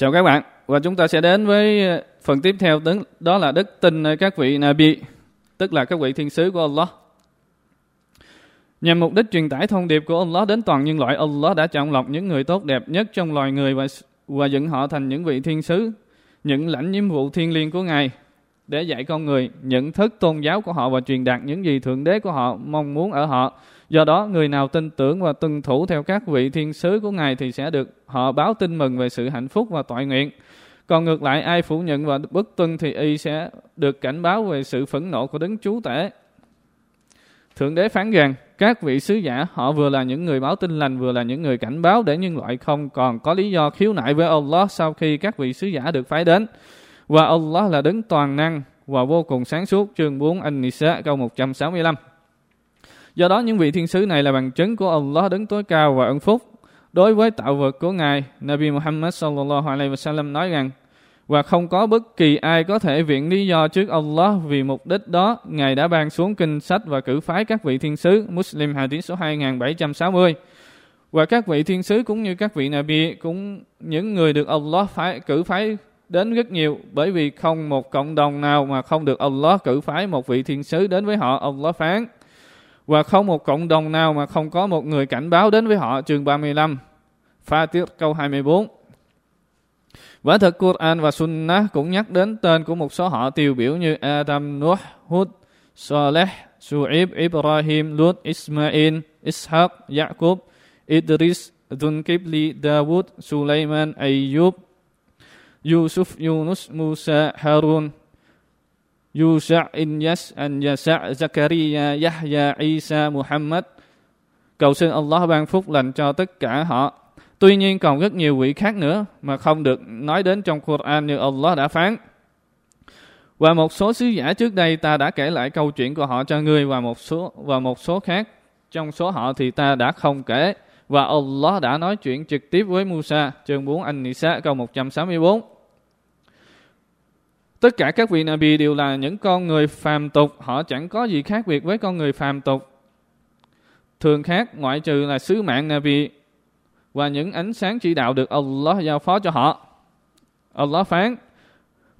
Chào các bạn và chúng ta sẽ đến với ờ, phần tiếp theo đó là đức tin ờ, các vị Nabi tức là các vị thiên sứ của Allah. Nhằm mục đích truyền tải thông điệp của Allah đến toàn nhân loại, Allah đã chọn lọc những người tốt đẹp nhất trong loài người và và dựng họ thành những vị thiên sứ, những lãnh nhiệm vụ thiên liêng của Ngài để dạy con người nhận thức tôn giáo của họ và truyền đạt những gì Thượng Đế của họ mong muốn ở họ. Do đó, người nào tin tưởng và tuân thủ theo các vị thiên sứ của Ngài thì sẽ được họ báo tin mừng về sự hạnh phúc và tội nguyện. Còn ngược lại, ai phủ nhận và bất tuân thì y sẽ được cảnh báo về sự phẫn nộ của đấng chúa tể. Thượng Đế phán rằng, các vị sứ giả họ vừa là những người báo tin lành vừa là những người cảnh báo để nhân loại không còn có lý do khiếu nại với Allah sau khi các vị sứ giả được phái đến. Và Allah là đấng toàn năng và vô cùng sáng suốt. Chương 4 An-Nisa câu 165. Do đó những vị thiên sứ này là bằng chứng của Allah đấng tối cao và ân phúc. Đối với tạo vật của Ngài, Nabi Muhammad sallallahu alaihi wasallam nói rằng và không có bất kỳ ai có thể viện lý do trước Allah vì mục đích đó Ngài đã ban xuống kinh sách và cử phái các vị thiên sứ Muslim Hadith số 2760 và các vị thiên sứ cũng như các vị Nabi cũng những người được Allah phái cử phái đến rất nhiều bởi vì không một cộng đồng nào mà không được Allah cử phái một vị thiên sứ đến với họ Allah phán. Và không một cộng đồng nào mà không có một người cảnh báo đến với họ chương 35 Fatir câu 24 Quả thực Quran và Sunnah cũng nhắc đến tên của một số họ tiêu biểu như Adam, Nuh, Hud, Saleh, Su'ib, Ibrahim, Lut, Ismail, Ishaq, Yaqub, Idris, Dunkibli, Dawud, Sulaiman, Ayyub, Yusuf, Yunus, Musa, Harun, Yusha, Inyas, Anyasa, Zakaria, Yahya, Isa, Muhammad. Cầu xin Allah ban phúc lành cho tất cả họ. Tuy nhiên còn rất nhiều vị khác nữa mà không được nói đến trong Quran như Allah đã phán. Và một số sứ giả trước đây ta đã kể lại câu chuyện của họ cho ngươi và một số và một số khác trong số họ thì ta đã không kể. Và Allah đã nói chuyện trực tiếp với Musa, chương 4 An-Nisa câu 164. Tất cả các vị Nabi đều là những con người phàm tục, họ chẳng có gì khác biệt với con người phàm tục. Thường khác ngoại trừ là sứ mạng Nabi và những ánh sáng chỉ đạo được Allah giao phó cho họ. Allah phán,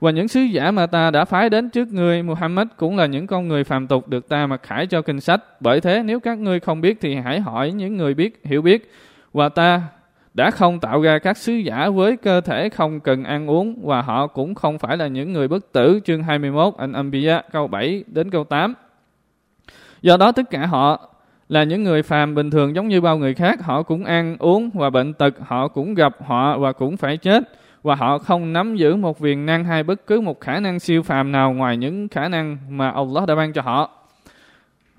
và những sứ giả mà ta đã phái đến trước ngươi Muhammad cũng là những con người phàm tục được ta mặc khải cho kinh sách. Bởi thế nếu các ngươi không biết thì hãy hỏi những người biết, hiểu biết. Và ta đã không tạo ra các sứ giả với cơ thể không cần ăn uống và họ cũng không phải là những người bất tử. Chương 21 anh Ambiya câu 7 đến câu 8. Do đó tất cả họ là những người phàm bình thường giống như bao người khác, họ cũng ăn uống và bệnh tật, họ cũng gặp họ và cũng phải chết và họ không nắm giữ một quyền năng hay bất cứ một khả năng siêu phàm nào ngoài những khả năng mà Allah đã ban cho họ.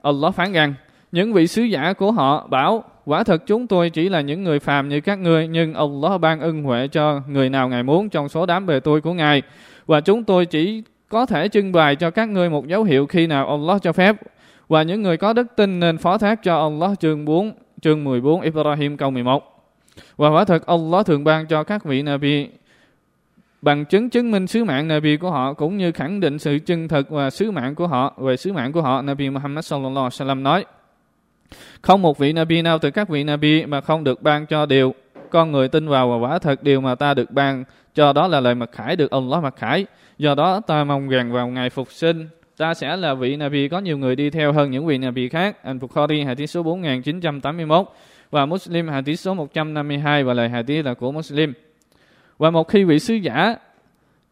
Allah phán rằng, những vị sứ giả của họ bảo, quả thật chúng tôi chỉ là những người phàm như các ngươi, nhưng Allah ban ân huệ cho người nào Ngài muốn trong số đám bề tôi của Ngài. Và chúng tôi chỉ có thể trưng bày cho các ngươi một dấu hiệu khi nào Allah cho phép và những người có đức tin nên phó thác cho Allah chương 4, chương 14 Ibrahim câu 11. Và quả thật Allah thường ban cho các vị Nabi bằng chứng chứng minh sứ mạng Nabi của họ cũng như khẳng định sự chân thật và sứ mạng của họ về sứ mạng của họ Nabi Muhammad sallallahu alaihi wasallam nói không một vị Nabi nào từ các vị Nabi mà không được ban cho điều con người tin vào và quả thật điều mà ta được ban cho đó là lời mặc khải được Allah mặc khải do đó ta mong rằng vào ngày phục sinh, ta sẽ là vị Nabi có nhiều người đi theo hơn những vị Nabi khác. Anh Bukhari hadith số 4981 và Muslim, hadith số 152 và lời hadith là của Muslim. Và một khi vị sứ giả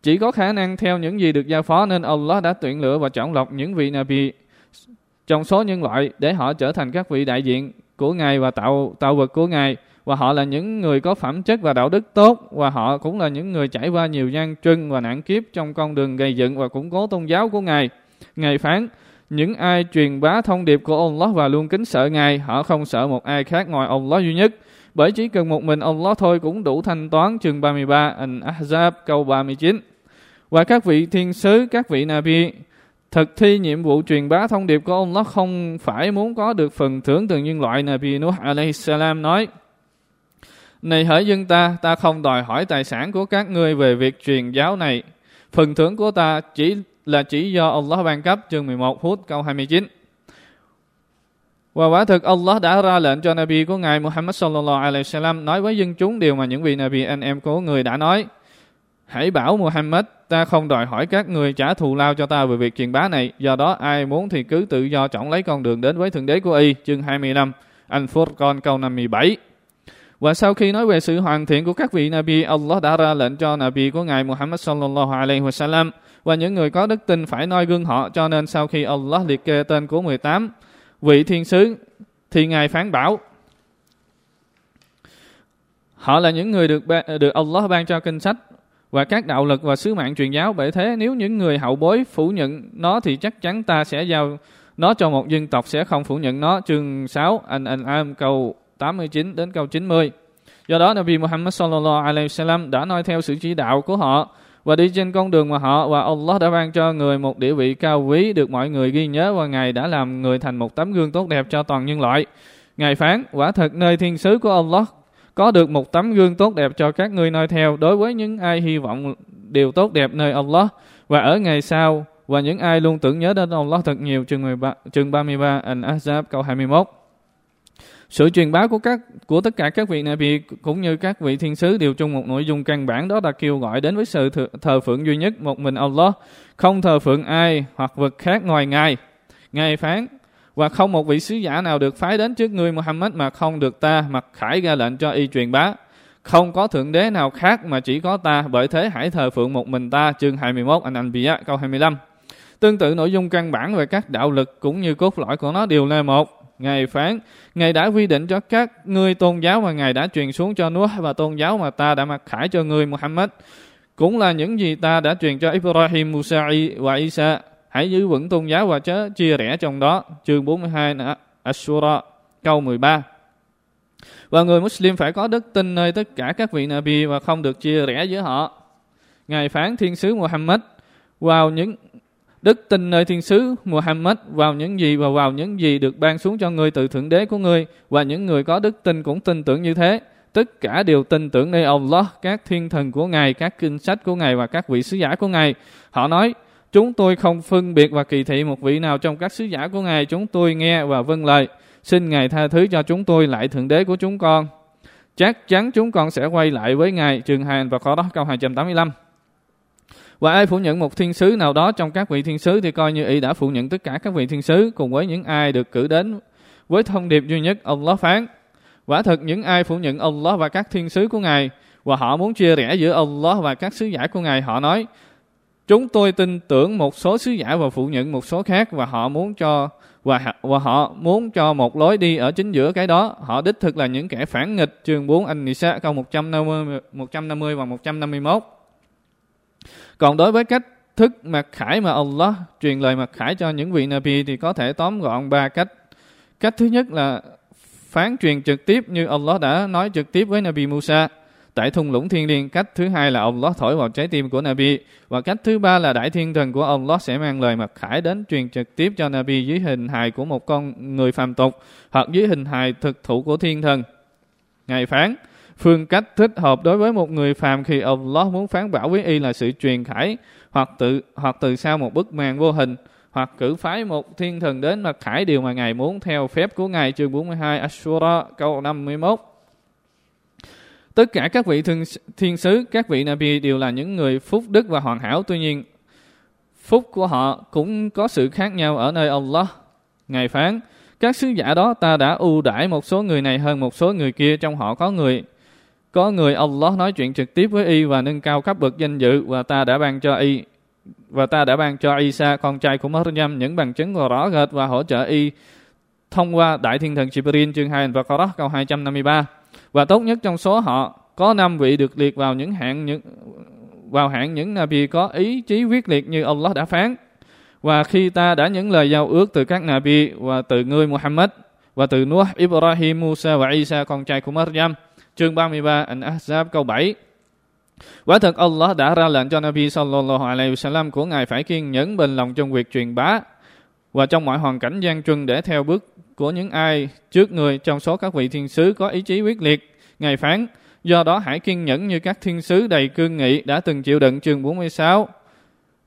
chỉ có khả năng theo những gì được giao phó nên Allah đã tuyển lựa và chọn lọc những vị Nabi trong số nhân loại để họ trở thành các vị đại diện của Ngài và tạo tạo vật của Ngài và họ là những người có phẩm chất và đạo đức tốt và họ cũng là những người trải qua nhiều gian trưng và nạn kiếp trong con đường gây dựng và củng cố tôn giáo của Ngài. Ngài phán, những ai truyền bá thông điệp của Allah và luôn kính sợ Ngài, họ không sợ một ai khác ngoài Allah duy nhất. Bởi chỉ cần một mình Allah thôi cũng đủ thanh toán chương 33 An-Ahzab câu 39. Và các vị thiên sứ, các vị Nabi thực thi nhiệm vụ truyền bá thông điệp của ông Allah không phải muốn có được phần thưởng từ nhân loại Nabi Nuh alayhi salam nói Này hỡi dân ta, ta không đòi hỏi tài sản của các ngươi về việc truyền giáo này. Phần thưởng của ta chỉ là chỉ do Allah ban cấp chương 11 hút câu 29. Và quả thực Allah đã ra lệnh cho Nabi của Ngài Muhammad sallallahu alaihi wasallam nói với dân chúng điều mà những vị Nabi anh em của người đã nói. Hãy bảo Muhammad, ta không đòi hỏi các người trả thù lao cho ta về việc truyền bá này. Do đó ai muốn thì cứ tự do chọn lấy con đường đến với Thượng Đế của Y. Chương 25, Al-Furqan câu 57. Và sau khi nói về sự hoàn thiện của các vị Nabi, Allah đã ra lệnh cho Nabi của Ngài Muhammad sallallahu alaihi wasallam và những người có đức tin phải noi gương họ. Cho nên sau khi Allah liệt kê tên của 18 vị thiên sứ thì Ngài phán bảo Họ là những người được được Allah ban cho kinh sách và các đạo lực và sứ mạng truyền giáo. Bởi thế nếu những người hậu bối phủ nhận nó thì chắc chắn ta sẽ giao nó cho một dân tộc sẽ không phủ nhận nó. Chương 6 An-An'am câu 89 đến câu 90. Do đó Nabi Muhammad sallallahu alaihi wasallam đã nói theo sự chỉ đạo của họ và đi trên con đường mà họ và Allah đã ban cho người một địa vị cao quý được mọi người ghi nhớ và Ngài đã làm người thành một tấm gương tốt đẹp cho toàn nhân loại. Ngài phán, quả thật nơi thiên sứ của Allah có được một tấm gương tốt đẹp cho các ngươi noi theo đối với những ai hy vọng điều tốt đẹp nơi Allah và ở ngày sau và những ai luôn tưởng nhớ đến Allah thật nhiều chương 13, chương 33 An-Ahzab câu 21. Sự truyền bá của các của tất cả các vị Nabi cũng như các vị thiên sứ đều chung một nội dung căn bản đó là kêu gọi đến với sự thờ, thờ phượng duy nhất một mình Allah, không thờ phượng ai hoặc vật khác ngoài Ngài. Ngài phán và không một vị sứ giả nào được phái đến trước ngươi Muhammad mà không được ta mặc khải ra lệnh cho y truyền bá. Không có thượng đế nào khác mà chỉ có ta, bởi thế hãy thờ phượng một mình ta, chương 21 Anh Anh Bia câu 25. Tương tự nội dung căn bản về các đạo lực cũng như cốt lõi của nó đều là một. Ngài phán, Ngài đã quy định cho các ngươi tôn giáo mà Ngài đã truyền xuống cho Nuh và tôn giáo mà ta đã mặc khải cho ngươi Muhammad. Cũng là những gì ta đã truyền cho Ibrahim, Musa và Isa. Hãy giữ vững tôn giáo và chớ chia rẽ trong đó. Chương 42 Ashura, câu 13. Và người Muslim phải có đức tin nơi tất cả các vị Nabi và không được chia rẽ giữa họ. Ngài phán thiên sứ Muhammad, vào những đức tin nơi thiên sứ Muhammad, vào những gì và vào những gì được ban xuống cho ngươi từ thượng đế của ngươi, và những người có đức tin cũng tin tưởng như thế tất cả đều tin tưởng nơi Allah các thiên thần của ngài, các kinh sách của ngài và các vị sứ giả của ngài họ nói chúng tôi không phân biệt và kỳ thị một vị nào trong các sứ giả của ngài. Chúng tôi nghe và vâng lời. Xin ngài tha thứ cho chúng tôi lại thượng đế của chúng con. Chắc chắn chúng con sẽ quay lại với ngài. Trường hàn và khó đó câu 285 và ai phủ nhận một thiên sứ nào đó trong các vị thiên sứ thì coi như y đã phủ nhận tất cả các vị thiên sứ cùng với những ai được cử đến. Với thông điệp duy nhất Allah phán. Quả thật những ai phủ nhận Allah và các thiên sứ của Ngài và họ muốn chia rẽ giữa Allah và các sứ giả của Ngài, họ nói Chúng tôi tin tưởng một số sứ giả và phụ nhận một số khác và họ muốn cho và, và họ muốn cho một lối đi ở chính giữa cái đó. Họ đích thực là những kẻ phản nghịch chương 4 anh Nisa câu 150, 150 và 151. Còn đối với cách thức mặc khải mà Allah truyền lời mặc khải cho những vị Nabi thì có thể tóm gọn ba cách. Cách thứ nhất là phán truyền trực tiếp như Allah đã nói trực tiếp với Nabi Musa tại thung lũng thiên liêng. Cách thứ hai là Allah thổi vào trái tim của Nabi. Và cách thứ ba là đại thiên thần của Allah sẽ mang lời mật khải đến truyền trực tiếp cho Nabi dưới hình hài của một con người phàm tục hoặc dưới hình hài thực thụ của thiên thần. Ngài phán, Phương cách thích hợp đối với một người phàm khi Allah muốn phán bảo với y là sự truyền khải hoặc tự hoặc từ sau một bức màn vô hình hoặc cử phái một thiên thần đến mật khải điều mà Ngài muốn theo phép của Ngài chương 42 Ashura câu 51. Tất cả các vị thiên, thiên sứ, các vị Nabi đều là những người phúc đức và hoàn hảo. Tuy nhiên, phúc của họ cũng có sự khác nhau ở nơi Allah. Ngài phán, các sứ giả đó ta đã ưu đãi một số người này hơn một số người kia, trong họ có người có người Allah nói chuyện trực tiếp với y và nâng cao cấp bậc danh dự và ta đã ban cho y và ta đã ban cho Isa con trai của Maryam những bằng chứng rõ rệt và hỗ trợ y thông qua đại thiên thần Jibril chương 2 và Qur'an câu 253 và tốt nhất trong số họ có năm vị được liệt vào những hạng những vào hạng những Nabi có ý chí quyết liệt như Allah đã phán. Và khi ta đã những lời giao ước từ các Nabi và từ người Muhammad và từ Nuh, Ibrahim, Musa và Isa con trai của Maryam. Chương 33 An-Ahzab câu 7 Quả thật Allah đã ra lệnh cho Nabi sallallahu alaihi wasallam của Ngài phải kiên nhẫn bình lòng trong việc truyền bá và trong mọi hoàn cảnh gian truân để theo bước của những ai trước người trong số các vị thiên sứ có ý chí quyết liệt. Ngài phán, do đó hãy kiên nhẫn như các thiên sứ đầy cương nghị đã từng chịu đựng chương 46.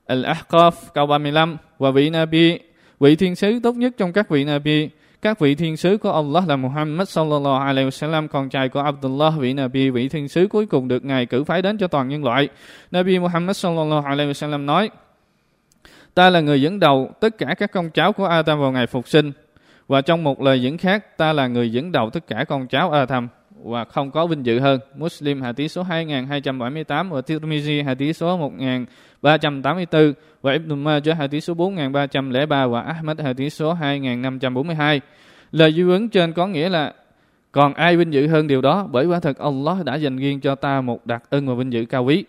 Al-Ahqaf câu 35 và vị Nabi, vị thiên sứ tốt nhất trong các vị Nabi các vị thiên sứ của Allah là Muhammad sallallahu alaihi wasallam, con trai của Abdullah vị Nabi, vị thiên sứ cuối cùng được Ngài cử phái đến cho toàn nhân loại. Nabi Muhammad sallallahu alaihi wasallam nói: Ta là người dẫn đầu tất cả các con cháu của Adam vào ngày phục sinh. Và trong một lời dẫn khác, ta là người dẫn đầu tất cả con cháu Adam và không có vinh dự hơn. Muslim hadith số 2278 và Tirmizi hadith số 1384 và Ibn Majah hadith số 4303 và Ahmad hadith số 2542. Lời dư ứng trên có nghĩa là còn ai vinh dự hơn điều đó bởi quả thật Allah đã dành riêng cho ta một đặc ân và vinh dự cao quý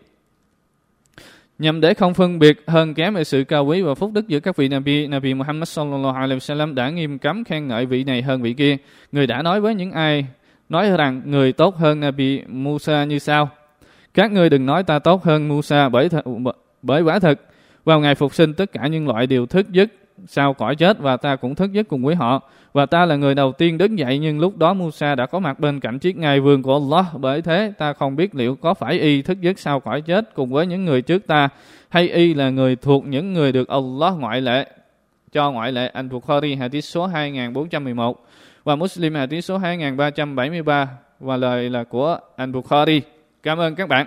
nhằm để không phân biệt hơn kém về sự cao quý và phúc đức giữa các vị Nabi, Nabi Muhammad sallallahu alaihi wasallam đã nghiêm cấm khen ngợi vị này hơn vị kia. Người đã nói với những ai nói rằng người tốt hơn Nabi Musa như sau: Các ngươi đừng nói ta tốt hơn Musa bởi th- bởi quả thực vào ngày phục sinh tất cả những loại đều thức giấc sau cõi chết và ta cũng thức giấc cùng với họ. Và ta là người đầu tiên đứng dậy, nhưng lúc đó Musa đã có mặt bên cạnh chiếc ngai vườn của Allah. Bởi thế, ta không biết liệu có phải y thức giấc sau cõi chết cùng với những người trước ta, hay y là người thuộc những người được Allah ngoại lệ, cho ngoại lệ. Anh thuộc Khari hadith số 2411 và Muslim, hadith số 2373 và lời là của Anh Bukhari. Cảm ơn các bạn.